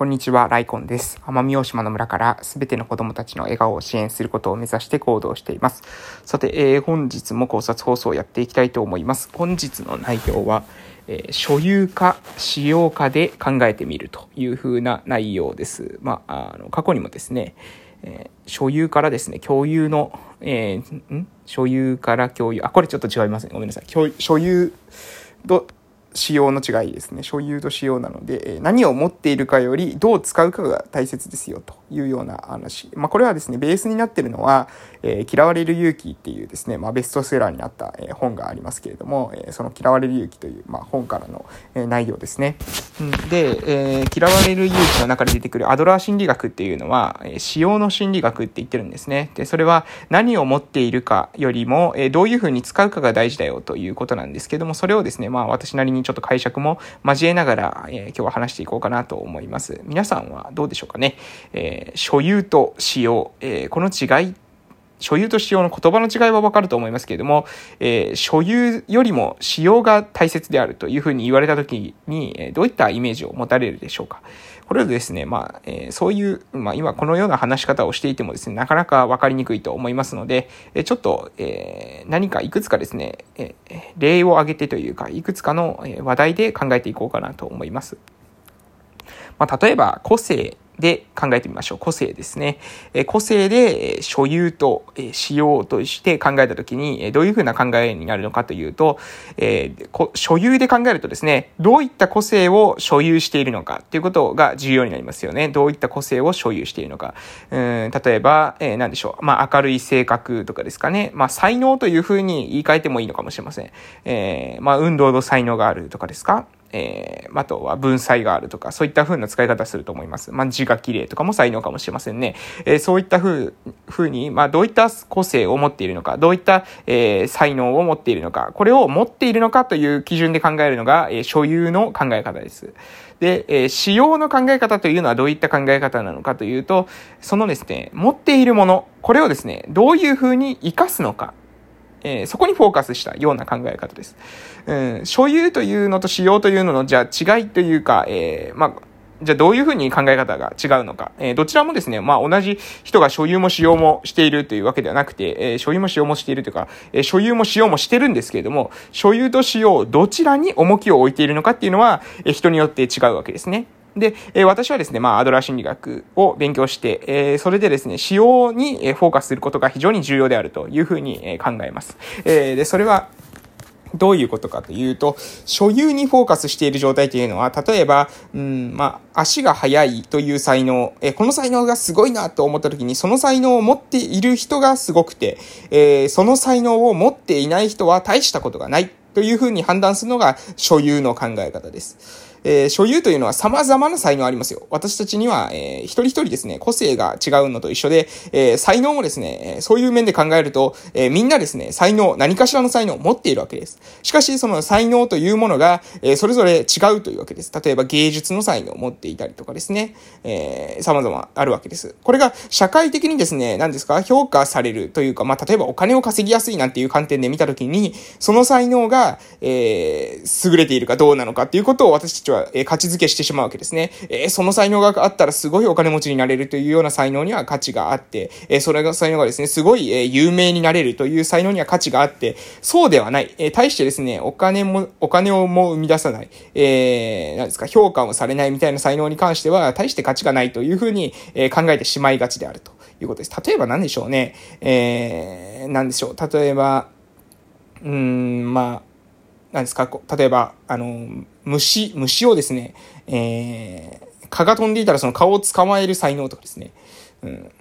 こんにちは、ライコンです。奄美大島の村からすべての子供たちの笑顔を支援することを目指して行動しています。さて、えー、本日も考察放送をやっていきたいと思います。本日の内容は、えー、所有か使用かで考えてみるという風な内容です。まあ、あの、過去にもですね、えー、所有からですね、共有の、えー、ん？所有から共有、あ、これちょっと違いますね。ごめんなさい。所有仕様の違いですね。所有と仕様なので、何を持っているかよりどう使うかが大切ですよというような話。まあ、これはですね、ベースになっているのは、えー、嫌われる勇気っていうですね、まあ、ベストセラーになった、え本がありますけれども、えその嫌われる勇気という、まあ、本からの、え内容ですね。で、えー、嫌われる勇気の中で出てくるアドラー心理学っていうのは、え使用の心理学って言ってるんですね。で、それは何を持っているかよりも、えどういうふうに使うかが大事だよということなんですけども、それをですね、まあ私なりにちょっと解釈も交えながら、えー、今日は話していこうかなと思います。皆さんはどうでしょうかね？えー、所有と使用、えー、この違い所有と使用の言葉の違いはわかると思いますけれども、えー、所有よりも使用が大切であるというふうに言われたときに、えどういったイメージを持たれるでしょうか。これはですね、まあ、え、そういう、まあ、今このような話し方をしていてもですね、なかなかわかりにくいと思いますので、えちょっと、え、何かいくつかですね、え例を挙げてというか、いくつかの話題で考えていこうかなと思います。まあ、例えば、個性で考えてみましょう。個性ですね。え個性で所有と使用として考えたときに、どういうふうな考えになるのかというと、えー、所有で考えるとですね、どういった個性を所有しているのかということが重要になりますよね。どういった個性を所有しているのか。うん例えば、えー、何でしょう。まあ、明るい性格とかですかね。まあ、才能というふうに言い換えてもいいのかもしれません。えー、まあ、運動の才能があるとかですか。えー、あとは文才があるとか、そういった風な使い方すると思います。まあ、字が綺麗とかも才能かもしれませんね。えー、そういった風、風に、まあ、どういった個性を持っているのか、どういった、えー、才能を持っているのか、これを持っているのかという基準で考えるのが、えー、所有の考え方です。で、えー、使用の考え方というのはどういった考え方なのかというと、そのですね、持っているもの、これをですね、どういう風に活かすのか、えー、そこにフォーカスしたような考え方です。うん、所有というのと使用というのの、じゃあ違いというか、えー、まあ、じゃあどういうふうに考え方が違うのか。えー、どちらもですね、まあ同じ人が所有も使用もしているというわけではなくて、えー、所有も使用もしているというか、えー、所有も使用もしてるんですけれども、所有と使用、どちらに重きを置いているのかっていうのは、え、人によって違うわけですね。で、えー、私はですね、まあ、アドラー心理学を勉強して、えー、それでですね、使用にフォーカスすることが非常に重要であるというふうに考えます。えー、で、それは、どういうことかというと、所有にフォーカスしている状態というのは、例えば、うん、まあ、足が速いという才能、えこの才能がすごいなと思った時に、その才能を持っている人がすごくて、えー、その才能を持っていない人は大したことがないというふうに判断するのが所有の考え方です。えー、所有というのは様々な才能ありますよ。私たちには、えー、一人一人ですね、個性が違うのと一緒で、えー、才能もですね、そういう面で考えると、えー、みんなですね、才能、何かしらの才能を持っているわけです。しかし、その才能というものが、えー、それぞれ違うというわけです。例えば芸術の才能を持っていたりとかですね、えー、様々あるわけです。これが社会的にですね、何ですか、評価されるというか、まあ、例えばお金を稼ぎやすいなんていう観点で見たときに、その才能が、えー、優れているかどうなのかっていうことを私たちは、え、価値づけしてしまうわけですね。え、その才能があったらすごいお金持ちになれるというような才能には価値があって、え、それが才能がですね、すごい、え、有名になれるという才能には価値があって、そうではない。え、対してですね、お金も、お金をも生み出さない、えー、なんですか、評価をされないみたいな才能に関しては、大して価値がないというふうに、え、考えてしまいがちであるということです。例えば何でしょうね。えー、何でしょう。例えば、うん、まあ、何ですか、例えば、あの、虫、虫をですね、えー、蚊が飛んでいたらその蚊を捕まえる才能とかですね、うん。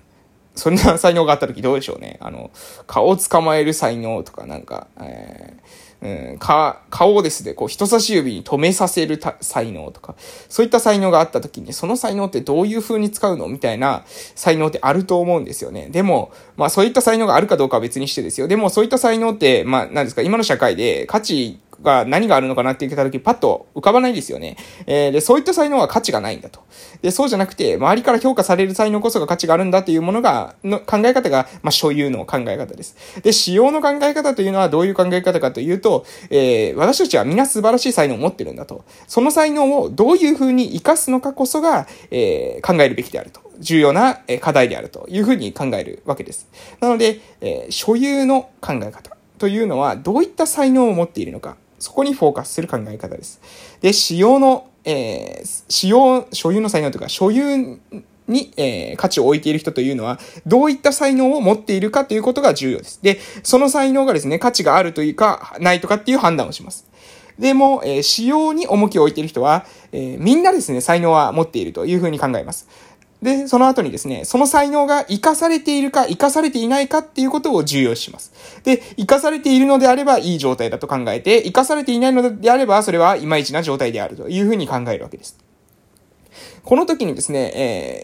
そんな才能があった時どうでしょうね。あの、蚊を捕まえる才能とか、なんか、えー、うん、蚊、顔をですね、こう人差し指に止めさせる才能とか、そういった才能があった時に、その才能ってどういう風に使うのみたいな才能ってあると思うんですよね。でも、まあそういった才能があるかどうかは別にしてですよ。でもそういった才能って、まあ何ですか、今の社会で価値が何があるのかなって言った時、パッと浮かばないですよね。えー、で、そういった才能は価値がないんだと。で、そうじゃなくて、周りから評価される才能こそが価値があるんだっていうものが、の考え方が、まあ、所有の考え方です。で、使用の考え方というのはどういう考え方かというと、えー、私たちは皆素晴らしい才能を持ってるんだと。その才能をどういうふうに活かすのかこそが、えー、考えるべきであると。重要な課題であるというふうに考えるわけです。なので、えー、所有の考え方というのはどういった才能を持っているのか、そこにフォーカスする考え方です。で、使用の、えー、使用、所有の才能というか、所有に、えー、価値を置いている人というのは、どういった才能を持っているかということが重要です。で、その才能がですね、価値があるというか、ないとかっていう判断をします。でも、えー、使用に重きを置いている人は、えー、みんなですね、才能は持っているというふうに考えます。で、その後にですね、その才能が活かされているか、活かされていないかっていうことを重要視します。で、活かされているのであればいい状態だと考えて、活かされていないのであれば、それはいまいちな状態であるというふうに考えるわけです。この時にですね、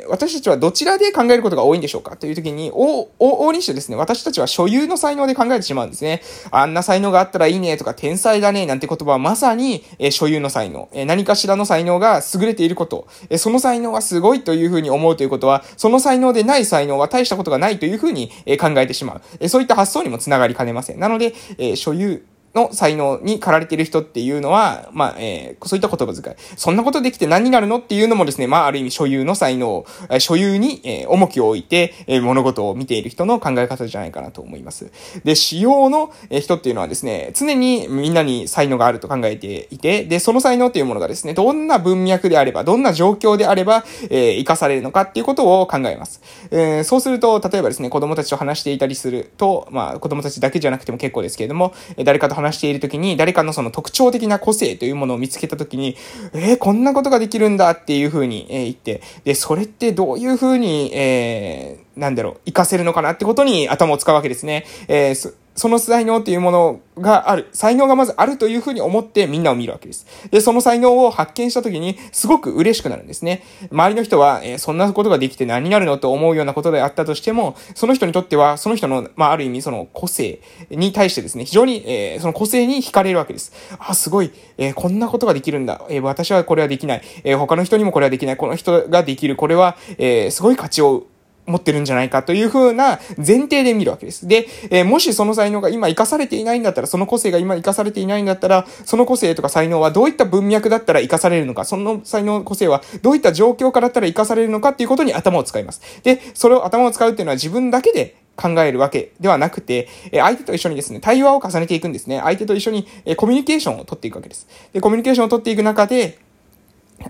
えー、私たちはどちらで考えることが多いんでしょうか？という時に、お、お、大にしてですね、私たちは所有の才能で考えてしまうんですね。あんな才能があったらいいねとか、天才だねなんて言葉はまさに、えー、所有の才能、えー、何かしらの才能が優れていること、えー、その才能はすごいというふうに思うということは、その才能でない才能は大したことがないというふうに、えー、考えてしまう。えー、そういった発想にもつながりかねません。なので、えー、所有、の才能に駆られている人っていうのは、まあ、えー、そういった言葉遣い。そんなことできて何になるのっていうのもですね、まあ、ある意味所有の才能、所有に、えー、重きを置いて、えー、物事を見ている人の考え方じゃないかなと思います。で、使用の人っていうのはですね、常にみんなに才能があると考えていて、で、その才能っていうものがですね、どんな文脈であれば、どんな状況であれば、えー、活かされるのかっていうことを考えます。えー、そうすると、例えばですね、子供たちと話していたりすると、まあ、子供たちだけじゃなくても結構ですけれども、誰かと話話しているときに、誰かのその特徴的な個性というものを見つけたときに、えー、こんなことができるんだっていうふうに、えー、言って、で、それってどういうふうに、えー、なんだろう、活かせるのかなってことに頭を使うわけですね。えー、その才能っていうものがある。才能がまずあるというふうに思ってみんなを見るわけです。で、その才能を発見したときにすごく嬉しくなるんですね。周りの人は、えー、そんなことができて何になるのと思うようなことであったとしても、その人にとっては、その人の、まあ、ある意味その個性に対してですね、非常に、えー、その個性に惹かれるわけです。あ、すごい、えー、こんなことができるんだ。え私はこれはできない。え他の人にもこれはできない。この人ができる。これは、えすごい価値を持ってるんじゃないかという風な前提で見るわけです。で、えー、もしその才能が今活かされていないんだったら、その個性が今活かされていないんだったら、その個性とか才能はどういった文脈だったら活かされるのか、その才能、個性はどういった状況からだったら活かされるのかっていうことに頭を使います。で、それを頭を使うっていうのは自分だけで考えるわけではなくて、え相手と一緒にですね、対話を重ねていくんですね。相手と一緒にえコミュニケーションを取っていくわけです。で、コミュニケーションを取っていく中で、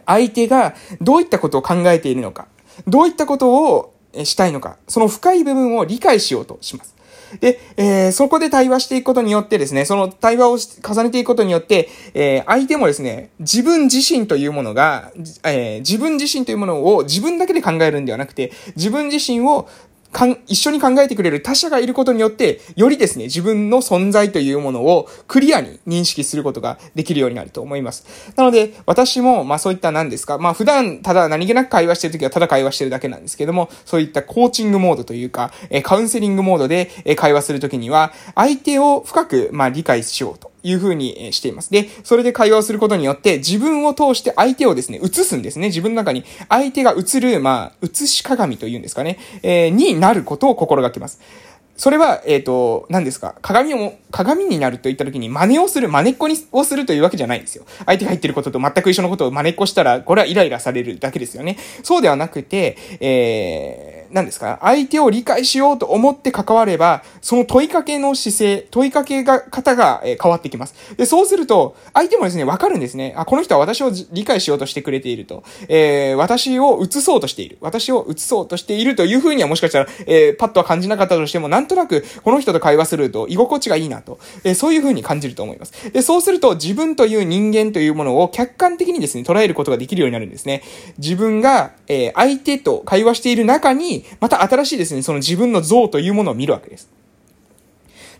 相手がどういったことを考えているのか、どういったことをしたいのか、その深い部分を理解しようとします。で、えー、そこで対話していくことによってですね、その対話を重ねていくことによって、えー、相手もですね、自分自身というものが、えー、自分自身というものを自分だけで考えるんではなくて、自分自身をかん、一緒に考えてくれる他者がいることによって、よりですね、自分の存在というものをクリアに認識することができるようになると思います。なので、私も、まあそういった何ですか、まあ普段、ただ何気なく会話してるときはただ会話してるだけなんですけども、そういったコーチングモードというか、えカウンセリングモードで会話するときには、相手を深く、まあ理解しようと。いうふうにしています。で、それで会話をすることによって、自分を通して相手をですね、映すんですね。自分の中に相手が映る、まあ、映し鏡というんですかね、えー、になることを心がけます。それは、えっ、ー、と、何ですか？鏡を、鏡になると言った時に真似をする、真似っこにをするというわけじゃないんですよ。相手が言ってることと全く一緒のことを真似っこしたら、これはイライラされるだけですよね。そうではなくて、えー、何ですか？相手を理解しようと思って関われば、その問いかけの姿勢、問いかけが、方が、え変わってきます。で、そうすると、相手もですね、わかるんですね。あ、この人は私を理解しようとしてくれていると。えー、私を映そうとしている。私を映そうとしているというふうにはもしかしたら、えー、パッとは感じなかったとしても、なんとなく、この人と会話すると居心地がいいなと。えー、そういうふうに感じると思います。で、そうすると、自分という人間というものを客観的にですね、捉えることができるようになるんですね。自分が、えー、相手と会話している中に、また新しいですね、その自分の像というものを見るわけです。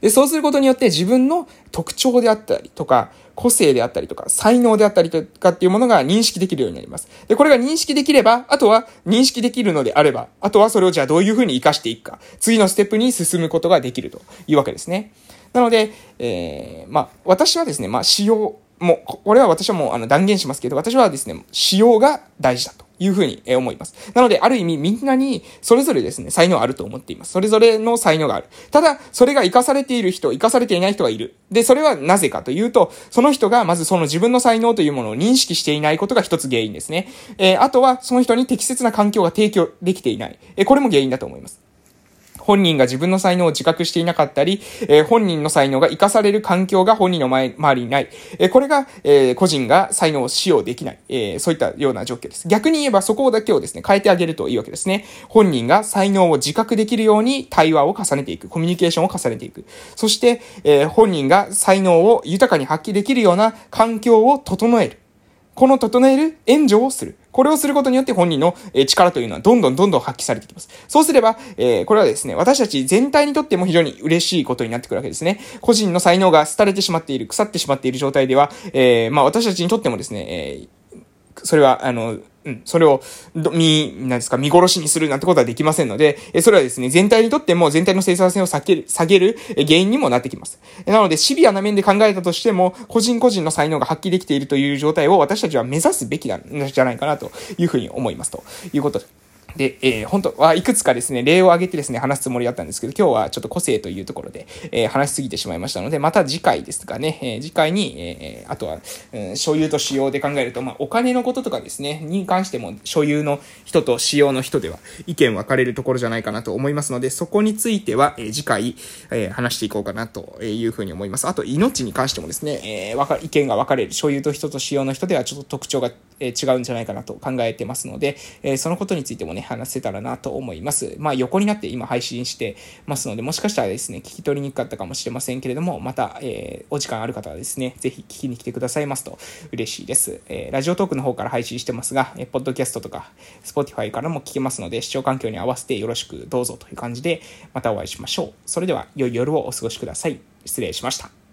で、そうすることによって自分の特徴であったりとか、個性であったりとか、才能であったりとかっていうものが認識できるようになります。で、これが認識できれば、あとは認識できるのであれば、あとはそれをじゃあどういうふうに活かしていくか、次のステップに進むことができるというわけですね。なので、えー、まあ、私はですね、まあ、使用、もう、これは私はもうあの断言しますけど、私はですね、使用が大事だと。いうふうに思います。なので、ある意味みんなにそれぞれですね、才能あると思っています。それぞれの才能がある。ただ、それが活かされている人、活かされていない人がいる。で、それはなぜかというと、その人がまずその自分の才能というものを認識していないことが一つ原因ですね。えー、あとは、その人に適切な環境が提供できていない。えー、これも原因だと思います。本人が自分の才能を自覚していなかったり、えー、本人の才能が活かされる環境が本人の前周りにない。えー、これが、えー、個人が才能を使用できない。えー、そういったような状況です。逆に言えばそこだけをですね、変えてあげるといいわけですね。本人が才能を自覚できるように対話を重ねていく。コミュニケーションを重ねていく。そして、えー、本人が才能を豊かに発揮できるような環境を整える。この整える援助をする。これをすることによって本人の力というのはどんどんどんどん発揮されてきます。そうすれば、えー、これはですね、私たち全体にとっても非常に嬉しいことになってくるわけですね。個人の才能が廃れてしまっている、腐ってしまっている状態では、えー、まあ私たちにとってもですね、えー、それは、あの、うん、それを、み、なんですか、見殺しにするなんてことはできませんので、えそれはですね、全体にとっても全体の生産性を下げる、下げる原因にもなってきます。なので、シビアな面で考えたとしても、個人個人の才能が発揮できているという状態を私たちは目指すべきなんじゃないかなというふうに思いますということで。で、えー、本当はいくつかですね、例を挙げてですね、話すつもりだったんですけど、今日はちょっと個性というところで、えー、話しすぎてしまいましたので、また次回ですかね、えー、次回に、えー、あとは、うん、所有と使用で考えると、まあ、お金のこととかですね、に関しても、所有の人と使用の人では、意見分かれるところじゃないかなと思いますので、そこについては、えー、次回、えー、話していこうかなというふうに思います。あと、命に関してもですね、えー、わか、意見が分かれる、所有と人と使用の人では、ちょっと特徴が、え、違うんじゃないかなと考えてますので、え、そのことについてもね、話せたらなと思います。まあ横になって今配信してますので、もしかしたらですね、聞き取りにくかったかもしれませんけれども、また、え、お時間ある方はですね、ぜひ聞きに来てくださいますと嬉しいです。え、ラジオトークの方から配信してますが、えー、ポッドキャストとか、Spotify からも聞けますので、視聴環境に合わせてよろしくどうぞという感じで、またお会いしましょう。それでは、良い夜をお過ごしください。失礼しました。